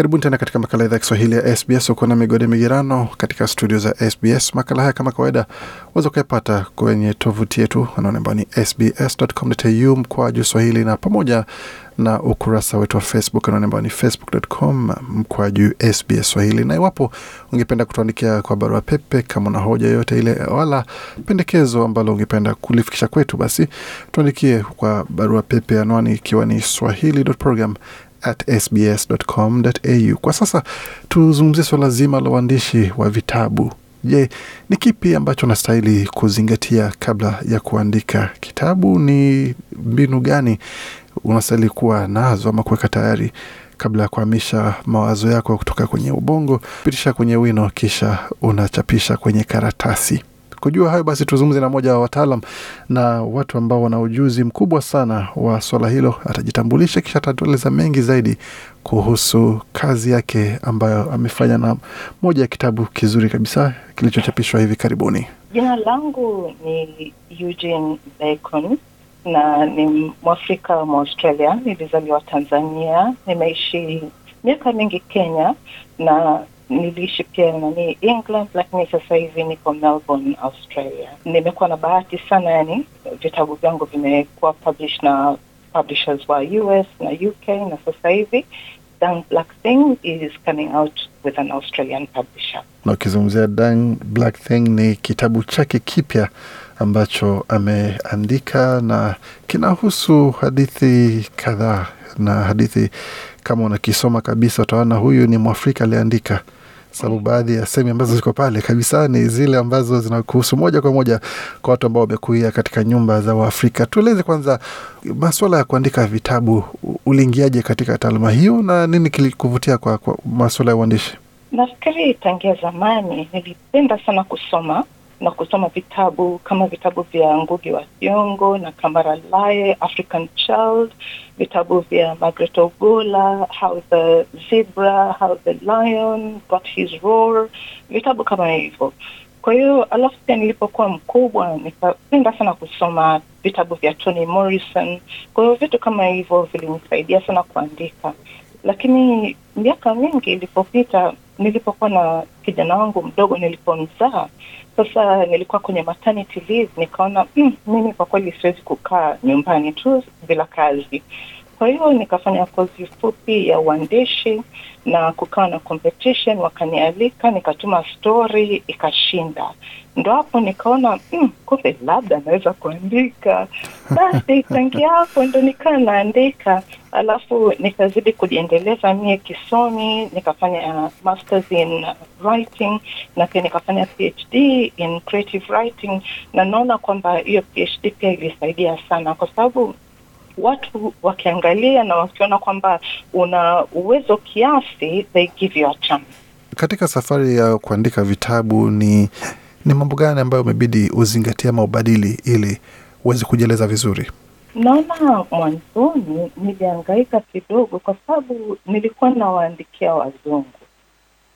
Karibuni tena katika makala idhaa ya Kiswahili ya SBS. Uko na migode migerano katika studio za SBS. Makala haya kama kawaida waweza kuyapata kwenye tovuti yetu anaone ambao ni sbs.com.au mkwa juu swahili na pamoja na ukurasa wetu wa Facebook anaone ambao ni facebook.com mkwa juu SBS Swahili. Na iwapo ungependa kutuandikia kwa barua pepe kama una hoja yoyote ile wala pendekezo ambalo ungependa kulifikisha kwetu, basi tuandikie kwa barua pepe, anwani ikiwa ni swahili.program at sbs.com.au. Kwa sasa tuzungumzie swala zima la uandishi wa vitabu. Je, ni kipi ambacho unastahili kuzingatia kabla ya kuandika kitabu? Ni mbinu gani unastahili kuwa nazo ama kuweka tayari kabla ya kuhamisha mawazo yako kutoka kwenye ubongo pitisha kwenye wino, kisha unachapisha kwenye karatasi? Kujua hayo basi, tuzungumze na mmoja wa wataalam na watu ambao wana ujuzi mkubwa sana wa swala hilo. Atajitambulisha kisha atatueleza mengi zaidi kuhusu kazi yake ambayo amefanya na moja ya kitabu kizuri kabisa kilichochapishwa hivi karibuni. Jina langu ni Eugene Bacon na ni Mwafrika Mwaustralia. Nilizaliwa Tanzania, nimeishi miaka mingi Kenya na niliishi pia nani England, lakini sasa hivi niko Melbourne, Australia. Nimekuwa na bahati sana, yani vitabu vyangu vimekuwa published na publishers wa US na UK, na sasa hivi Dang Black Thing is coming out with an Australian publisher. Na ukizungumzia Dang Black Thing ni kitabu chake kipya ambacho ameandika na kinahusu hadithi kadhaa, na hadithi kama unakisoma kabisa utaona huyu ni Mwafrika aliandika sababu baadhi ya sehemu ambazo ziko pale kabisa ni zile ambazo zinakuhusu moja kwa moja kwa watu ambao wamekuia katika nyumba za Waafrika. Tueleze kwanza maswala ya kuandika vitabu, uliingiaje katika taaluma hiyo na nini kilikuvutia kwa, kwa maswala ya uandishi? Nafikiri tangia zamani nilipenda sana kusoma na kusoma vitabu kama vitabu vya Ngugi wa Thiong'o na Kamara Laye, African Child, vitabu vya Margaret Ogola, How the Zebra, How the Lion Got His Roar, vitabu kama hivyo. Kwa hiyo alafu pia nilipokuwa mkubwa nikapenda sana kusoma vitabu vya Toni Morrison. Kwa hiyo vitu kama hivyo vilinisaidia sana kuandika, lakini miaka mingi ilipopita, nilipokuwa na kijana wangu mdogo, nilipomzaa sasa nilikuwa kwenye maternity leave, nikaona mm, mimi kwa kweli siwezi kukaa nyumbani tu bila kazi. Kwa hiyo nikafanya kozi fupi ya uandishi na kukawa na competition, wakanialika, nikatuma story ikashinda. Ndo hapo nikaona mm, kumbe labda naweza kuandika. Basi tangia hapo ndo nikaa naandika, alafu nikazidi kujiendeleza mie kisomi, nikafanya masters in writing na pia nikafanya PhD in creative writing, na naona kwamba hiyo PhD pia ilisaidia sana kwa sababu watu wakiangalia na wakiona kwamba una uwezo kiasi, they give you a chance. Katika safari ya kuandika vitabu, ni ni mambo gani ambayo umebidi uzingatia ama ubadili ili uweze kujieleza vizuri? Naona mwanzoni niliangaika kidogo, kwa sababu nilikuwa nawaandikia wazungu,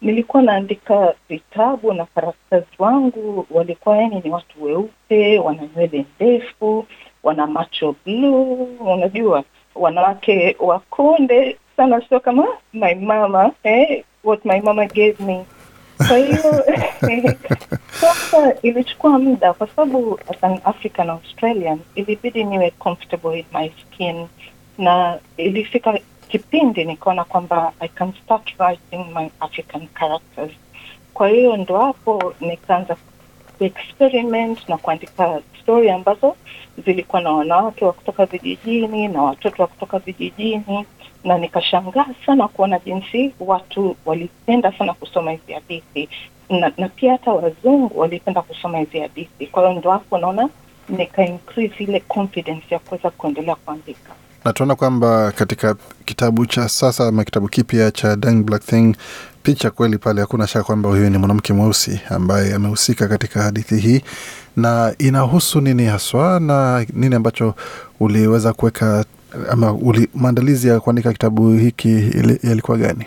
nilikuwa naandika vitabu na karakta wangu walikuwa yani ni watu weupe, wana nywele ndefu, wana macho bluu, unajua wanawake wakonde sana, sio kama my mama eh, what my mama gave me. Kwa hiyo sasa ilichukua muda, kwa sababu as an African Australian ilibidi niwe comfortable in my skin, na ilifika kipindi nikaona kwamba I can start writing my African characters. Kwa hiyo ndo hapo nikaanza experiment na kuandika story ambazo zilikuwa na wanawake wa kutoka vijijini na watoto wa kutoka vijijini, na nikashangaa sana kuona jinsi watu walipenda sana kusoma hizi hadithi. Na, na pia hata wazungu walipenda kusoma hizi hadithi. Kwa hiyo ndo hapo naona nika ile confidence ya kuweza kuendelea kuandika. Na tunaona kwamba katika kitabu cha sasa ama kitabu kipya cha Dang Black Thing, picha kweli pale, hakuna shaka kwamba huyu ni mwanamke mweusi ambaye amehusika katika hadithi hii. Na inahusu nini haswa na nini ambacho uliweza kuweka ama uli, maandalizi ya kuandika kitabu hiki yalikuwa gani?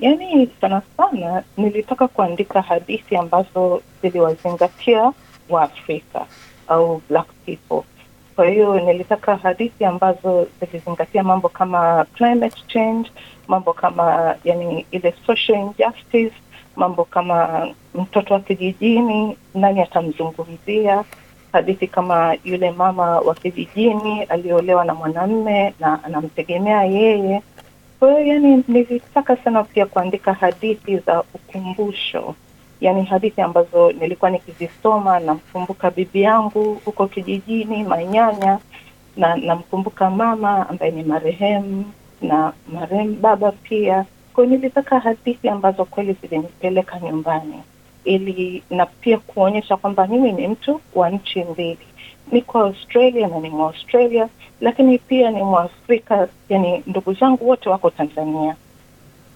Yaani sana sana nilitaka kuandika hadithi ambazo ziliwazingatia Waafrika au black people Kwa hiyo nilitaka hadithi ambazo zilizingatia mambo kama climate change, mambo kama yani ile social injustice, mambo kama mtoto wa kijijini, nani atamzungumzia, hadithi kama yule mama wa kijijini aliolewa na mwanamme na anamtegemea yeye. Kwa hiyo yani, nilitaka sana pia kuandika hadithi za ukumbusho, yani hadithi ambazo nilikuwa nikizisoma, namkumbuka bibi yangu huko kijijini, manyanya, na namkumbuka mama ambaye ni marehemu na marehemu baba pia. Kwa nilitaka hadithi ambazo kweli zilinipeleka nyumbani ili na pia kuonyesha kwamba mimi ni mtu wa nchi mbili, niko Australia na ni Mwaustralia, lakini pia ni Mwafrika, yani ndugu zangu wote wako Tanzania.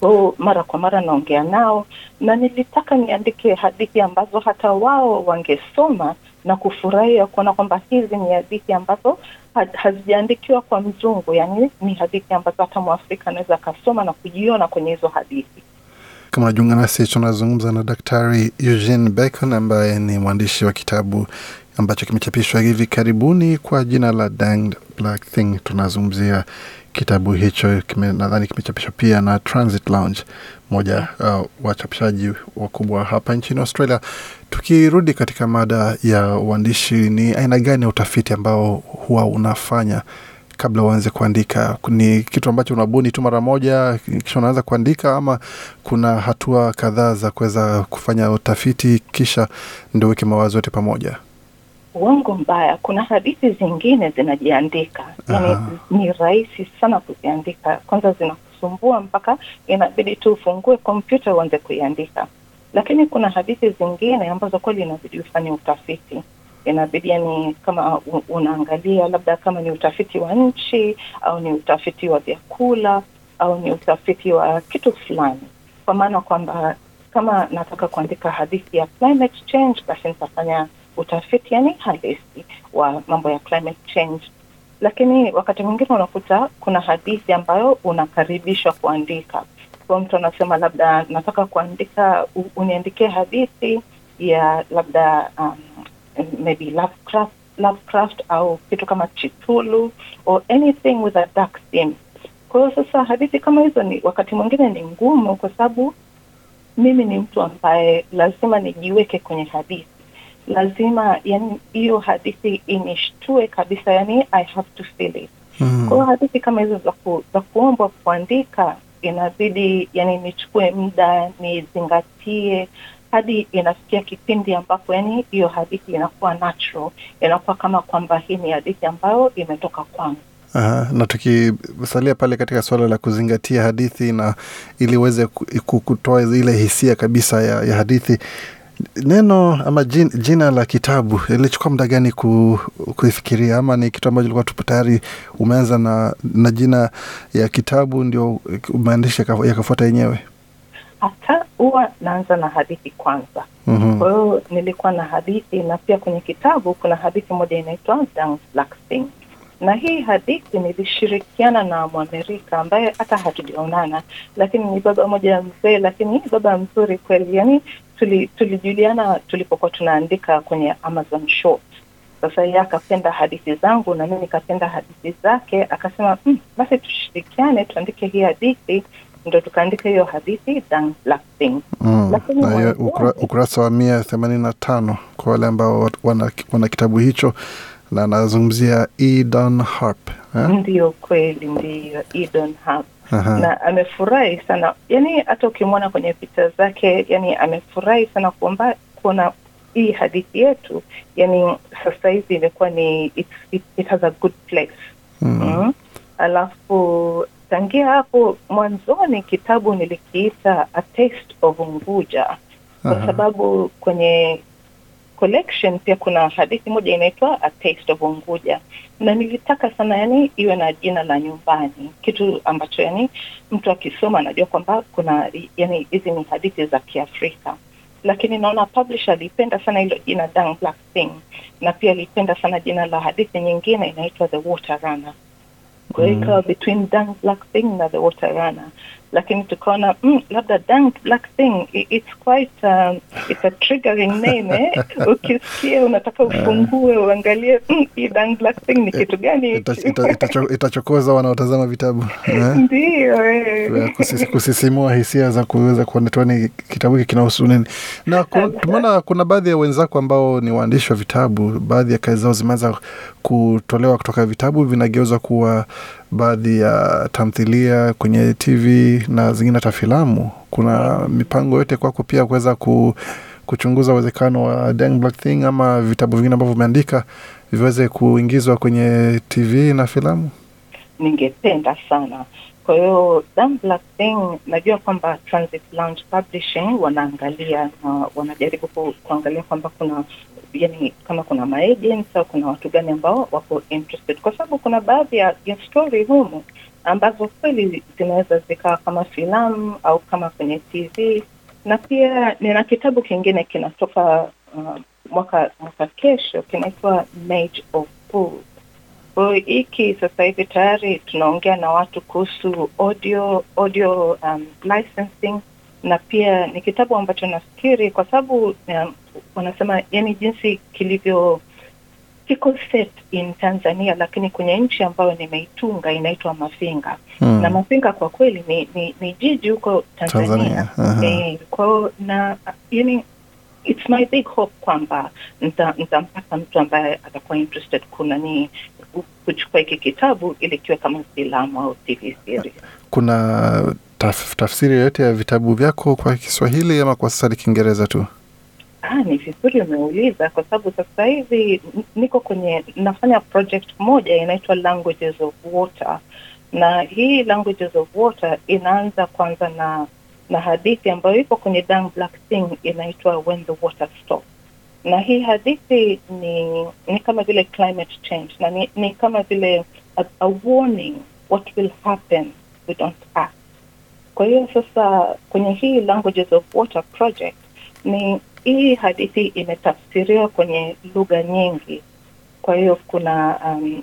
Kwa mara kwa mara naongea nao, na nilitaka niandike hadithi ambazo hata wao wangesoma na kufurahia kuona kwamba hizi ni hadithi ambazo hazijaandikiwa kwa mzungu, yani ni hadithi ambazo hata Mwafrika anaweza akasoma na kujiona kwenye hizo hadithi. Kama unajiunga nasi, tunazungumza na Daktari Eugene Bacon ambaye ni mwandishi wa kitabu ambacho kimechapishwa hivi karibuni kwa jina la Danged Black Thing. Tunazungumzia kitabu hicho nadhani kimechapishwa pia na Transit Lounge, moja uh, wachapishaji wakubwa hapa nchini Australia. Tukirudi katika mada ya uandishi, ni aina gani ya utafiti ambao huwa unafanya kabla uanze kuandika? Ni kitu ambacho unabuni tu mara moja kisha unaanza kuandika, ama kuna hatua kadhaa za kuweza kufanya utafiti kisha ndio weke mawazo yote pamoja? Uongo mbaya, kuna hadithi zingine zinajiandika, yani ni rahisi sana kuziandika. Kwanza zinakusumbua mpaka inabidi tu ufungue kompyuta uanze kuiandika, lakini kuna hadithi zingine ambazo kweli inabidi ufanye utafiti. Inabidi yani, kama unaangalia labda kama ni utafiti wa nchi au ni utafiti wa vyakula au ni utafiti wa kitu fulani, kwa maana kwamba kama nataka kuandika hadithi ya climate change, basi nitafanya utafiti yani halisi wa mambo ya climate change. Lakini wakati mwingine unakuta kuna hadithi ambayo unakaribishwa kuandika. Kwa mtu anasema labda nataka kuandika, uniandikie hadithi ya labda um, maybe Lovecraft, Lovecraft au kitu kama Chitulu or anything with a dark theme. Kwa hiyo sasa hadithi kama hizo ni wakati mwingine ni ngumu, kwa sababu mimi ni mtu ambaye lazima nijiweke kwenye hadithi, lazima yani hiyo hadithi inishtue kabisa, yani I have to feel it. Mm. Kwa hiyo hadithi kama hizo za, ku, za kuombwa kuandika inabidi yani nichukue muda nizingatie hadi inafikia kipindi ambapo yani hiyo hadithi inakuwa natural, inakuwa kama kwamba hii ni hadithi ambayo imetoka kwangu. Aha, na tukisalia pale katika suala la kuzingatia hadithi na ili uweze kutoa ile hisia kabisa ya, ya hadithi, neno ama jina, jina la kitabu ilichukua muda gani ku, kuifikiria ama ni kitu ambacho ilikuwa tupo tayari umeanza na, na jina ya kitabu ndio maandishi yakafuata yenyewe? hata huwa naanza na hadithi kwanza. mm-hmm. Kwa hiyo nilikuwa na hadithi, na pia kwenye kitabu kuna hadithi moja inaitwa Black Thing, na hii hadithi nilishirikiana na Mwamerika ambaye hata hatujaonana, lakini ni baba moja mzee, lakini baba mzuri kweli. Yani tuli, tulijuliana tulipokuwa tunaandika kwenye Amazon Short. Sasa yeye akapenda hadithi zangu na mimi nikapenda hadithi zake, akasema mm, basi tushirikiane tuandike hii hadithi ndo tukaandika hiyo hadithi Danged Black Thing. Mm. Na ukura, ukurasa wa mia themanini na tano kwa wale ambao wana, wana kitabu hicho na anazungumzia Eden Harp eh? Ndio kweli, ndio Eden Harp. Aha. Na amefurahi sana yani, hata ukimwona kwenye picha zake yani amefurahi sana kuomba kuona hii hadithi yetu yani sasa hivi imekuwa ni it, it, it has a good place mm. Mm. Alafu tangia hapo mwanzoni kitabu nilikiita A Taste of Unguja kwa sababu kwenye collection. Pia kuna hadithi moja inaitwa A Taste of Unguja, na nilitaka sana yani iwe na jina la nyumbani, kitu ambacho yani mtu akisoma anajua kwamba kuna yani hizi ni hadithi za Kiafrika, lakini naona publisher alipenda sana hilo jina Dang Black Thing, na pia alipenda sana jina la hadithi nyingine inaitwa The Water Runner. Kwa hiyo ikawa between Dang Black Thing na The Water Runner. Lakini tukaona mm, labda Dank Black Thing it's quite um, it's a triggering name eh? Ukisikia unataka ufungue uangalie mm, hii Dank Black Thing ni kitu gani? Ita- ita- itacho- itachokoza wanaotazama vitabu eh? Ndio eh. Kusis- kusisimua hisia za kuweza kuonetoa ni kitabu hiki kinahusu nini. Na tumeona kuna baadhi ya wenzako ambao ni waandishi wa vitabu, baadhi ya kazi zao zimeanza kutolewa kutoka vitabu vinageuzwa kuwa baadhi ya tamthilia kwenye TV na zingine hata filamu. Kuna mipango yote kwako pia kuweza ku, kuchunguza uwezekano wa Dang Black Thing ama vitabu vingine ambavyo umeandika viweze kuingizwa kwenye TV na filamu? ningependa sana. Kwa hiyo Damn Black Thing, najua kwamba Transit Lounge Publishing wanaangalia na wanajaribu kuangalia kwamba kuna yani kama kuna maagents au kuna watu gani ambao wako interested, kwa sababu kuna baadhi ya, ya story humu ambazo kweli zinaweza zikawa kama filamu au kama kwenye TV, na pia nina kitabu kingine kinatoka uh, mwaka mwaka kesho kinaitwa Mage of Fools. Kwa hiyo hiki sasa hivi tayari tunaongea na watu kuhusu audio audio um, licensing. Na pia ni kitabu ambacho nafikiri kwa sababu um, wanasema yani jinsi kilivyo kiko set in Tanzania, lakini kwenye nchi ambayo nimeitunga inaitwa Mafinga Hmm. na Mafinga kwa kweli ni, ni, ni jiji huko Tanzania, Tanzania. Eh, kwa na yani it's my big hope kwamba nita- nitampata mtu ambaye atakuwa interested kuna ni kuchukua hiki kitabu ili kiwe kama filamu au TV series. Kuna taf, tafsiri yoyote ya vitabu vyako kwa Kiswahili ama kwa sasa ni Kiingereza tu? Ah, ni vizuri umeuliza kwa sababu sasa hivi niko kwenye nafanya project moja inaitwa Languages of Water, na hii Languages of Water inaanza kwanza na na hadithi ambayo iko kwenye Dang Black Thing inaitwa When the Water Stops, na hii hadithi ni ni kama vile climate change na ni, ni kama vile a, a warning what will happen we don't act. Kwa hiyo sasa kwenye hii Languages of Water project ni hii hadithi imetafsiriwa kwenye lugha nyingi. Kwa hiyo kuna um,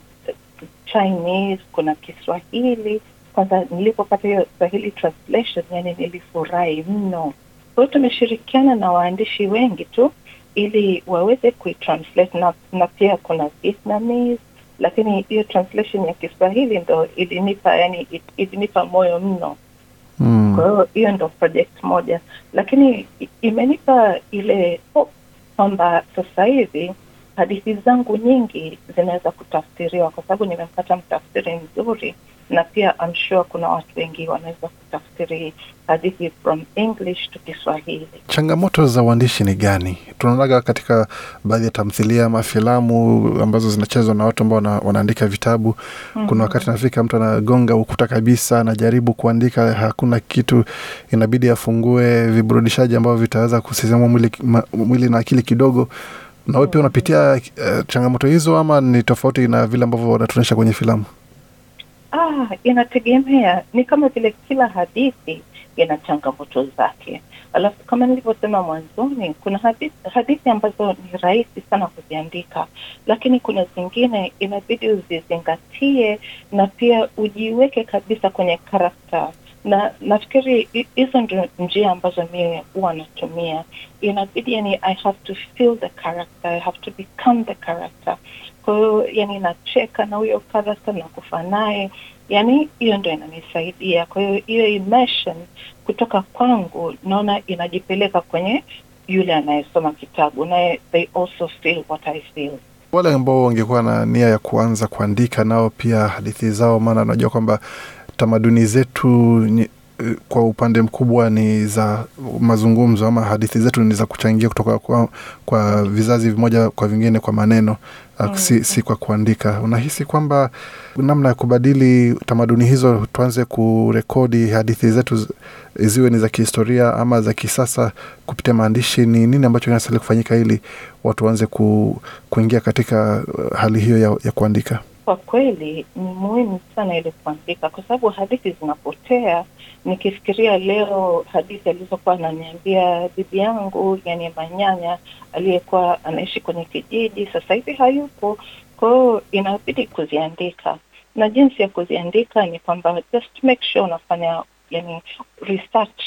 Chinese, kuna Kiswahili. Kwanza nilipopata hiyo Swahili translation, yani nilifurahi mno. Kwa hiyo tumeshirikiana na waandishi wengi tu ili waweze kuitranslate na, na pia kuna Vietnamese, lakini hiyo translation ya Kiswahili ndo ilinipa yani ilinipa moyo mno. Mm. Kwa hiyo hiyo ndo project moja, lakini imenipa ile hope kwamba sasa hivi hadithi zangu nyingi zinaweza kutafsiriwa, kwa sababu nimempata mtafsiri mzuri, na pia I'm sure kuna watu wengi wanaweza kutafsiri hadithi from English to Kiswahili. Changamoto za uandishi ni gani? Tunaonaga katika baadhi ya tamthilia ama filamu ambazo zinachezwa na watu ambao wana, wanaandika vitabu. Kuna wakati nafika mtu anagonga ukuta kabisa, anajaribu kuandika, hakuna kitu, inabidi afungue viburudishaji ambavyo vitaweza kusisimua mwili, mwili na akili kidogo. Na wewe pia unapitia uh, changamoto hizo ama ni tofauti na vile ambavyo wanatuonyesha kwenye filamu? Ah, inategemea. Ni kama vile kila hadithi ina changamoto zake. Alafu kama nilivyosema mwanzoni, kuna hadithi, hadithi ambazo ni rahisi sana kuziandika, lakini kuna zingine inabidi uzizingatie na pia ujiweke kabisa kwenye karakta na nafikiri hizo ndio njia ambazo mimi huwa natumia. Inabidi yani, I have to feel the character, I have to become the character. Kwa hiyo yani, nacheka na huyo character nakufa naye, yani hiyo ndo inanisaidia. Kwa hiyo hiyo immersion kutoka kwangu naona inajipeleka kwenye yule anayesoma kitabu, naye they also feel what I feel. wale ambao wangekuwa na nia ya kuanza kuandika nao pia hadithi zao, maana najua kwamba tamaduni zetu kwa upande mkubwa ni za mazungumzo ama hadithi zetu ni za kuchangia kutoka kwa, kwa vizazi vimoja kwa vingine kwa maneno mm. si, si kwa kuandika. Unahisi kwamba namna ya kubadili tamaduni hizo, tuanze kurekodi hadithi zetu ziwe ni za kihistoria ama za kisasa kupitia maandishi, ni nini ambacho kinastahili kufanyika ili watu waanze ku, kuingia katika uh, hali hiyo ya, ya kuandika? Kwa kweli ni muhimu sana ile kuandika, kwa sababu hadithi zinapotea. Nikifikiria leo hadithi alizokuwa ananiambia bibi yangu, yani manyanya, aliyekuwa anaishi kwenye kijiji, sasa hivi hayupo. Kwa inabidi kuziandika, na jinsi ya kuziandika ni kwamba just make sure unafanya yani research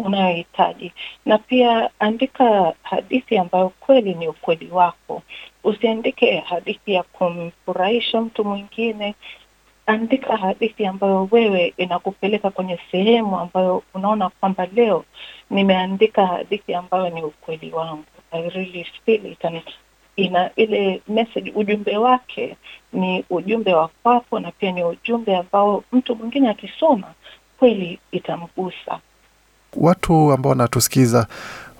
unayohitaji, na pia andika hadithi ambayo kweli ni ukweli wako. Usiandike hadithi ya kumfurahisha mtu mwingine. Andika hadithi ambayo wewe inakupeleka kwenye sehemu ambayo unaona kwamba leo nimeandika hadithi ambayo ni ukweli wangu. I really feel it and ina ile message, ujumbe wake ni ujumbe wa kwako, na pia ni ujumbe ambao mtu mwingine akisoma kweli itamgusa. Watu ambao wanatusikiza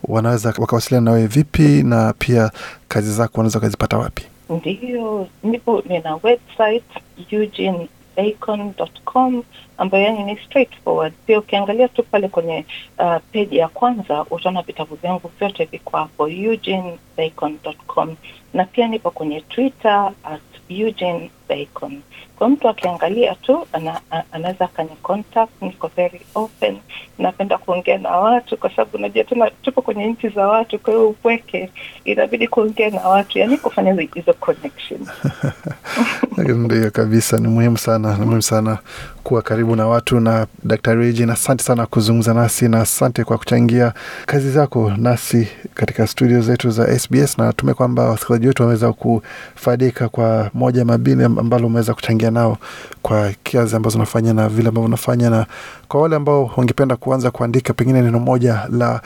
wanaweza wakawasiliana nawe vipi, na pia kazi zako wanaweza wakazipata wapi? Ndiyo, nipo nina website eugenebacon.com ambayo yani ni straightforward. Pia ukiangalia tu pale kwenye uh, peji ya kwanza utaona vitabu vyangu vyote viko hapo eugenebacon.com, na pia nipo kwenye Twitter at Eugene Bacon. Kwa mtu akiangalia tu ana, anaweza akani contact, niko very open. Napenda kuongea na watu kwa sababu unajua tena tupo kwenye nchi za watu, kwa hiyo upweke inabidi kuongea na watu, yani kufanya hizo- connection. Ndio kabisa, ni muhimu sana, ni muhimu sana kuwa karibu na watu. Na Daktari Regine, asante sana kuzungumza nasi na asante kwa kuchangia kazi zako nasi katika studio zetu za SBS, na natume kwamba wasikilizaji wetu wameweza kufaidika kwa moja mabili ambalo umeweza kuchangia nao kwa kazi ambazo unafanya na vile ambavyo unafanya, na kwa wale ambao wangependa kuanza kuandika pengine neno moja la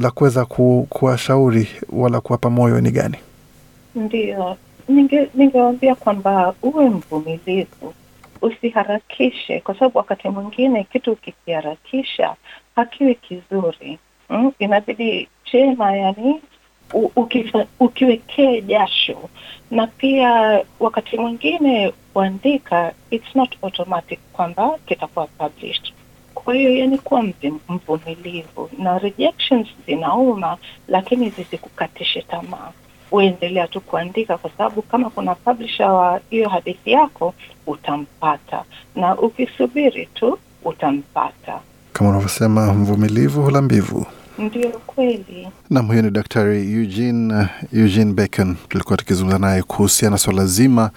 la kuweza ku, kuwashauri wala kuwapa moyo ni gani? Ndio, ninge ningewaambia kwamba uwe mvumilivu, usiharakishe, kwa sababu wakati mwingine kitu ukikiharakisha hakiwi kizuri. Mm, inabidi chema, yani ukiwekee jasho, na pia wakati mwingine kuandika it's not automatic kwamba kitakuwa published. Kwa hiyo yani, kuwa mvumilivu, na rejections zinauma, lakini zisikukatishe tamaa uendelea tu kuandika, kwa sababu kama kuna publisher wa hiyo hadithi yako utampata, na ukisubiri tu utampata. Kama unavyosema, mvumilivu hula mbivu. Ndio kweli. Nam, huyo ni Daktari Eugene, Eugene Bacon. Tulikuwa tukizungumza naye kuhusiana na swala zima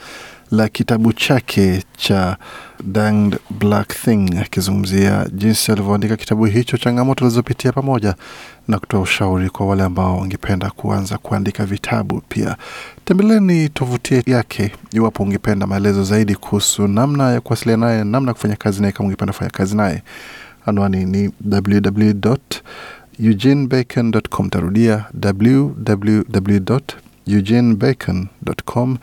la kitabu chake cha Danged Black Thing, akizungumzia jinsi alivyoandika kitabu hicho, changamoto alizopitia, pamoja na kutoa ushauri kwa wale ambao wangependa kuanza kuandika vitabu. Pia tembeleni tovuti yake iwapo ungependa maelezo zaidi kuhusu namna ya kuwasiliana naye, namna ya kufanya kazi naye, kama ungependa kufanya kazi naye. Anwani ni www eugenebacon.com. Tarudia www.eugenebacon.com.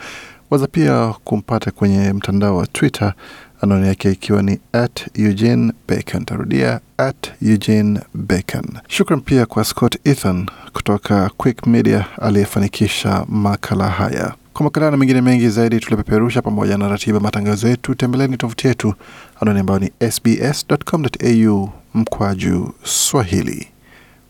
Waza pia kumpata kwenye mtandao wa Twitter, anwani yake ikiwa ni at Eugene Bacon. Tarudia at Eugene Bacon. Shukran pia kwa Scott Ethan kutoka Quick Media aliyefanikisha makala haya. Kwa makala na mengine mengi zaidi tuliopeperusha pamoja na ratiba matangazo yetu, tembeleni tovuti yetu anwani ambayo ni sbs.com.au mkwaju Swahili.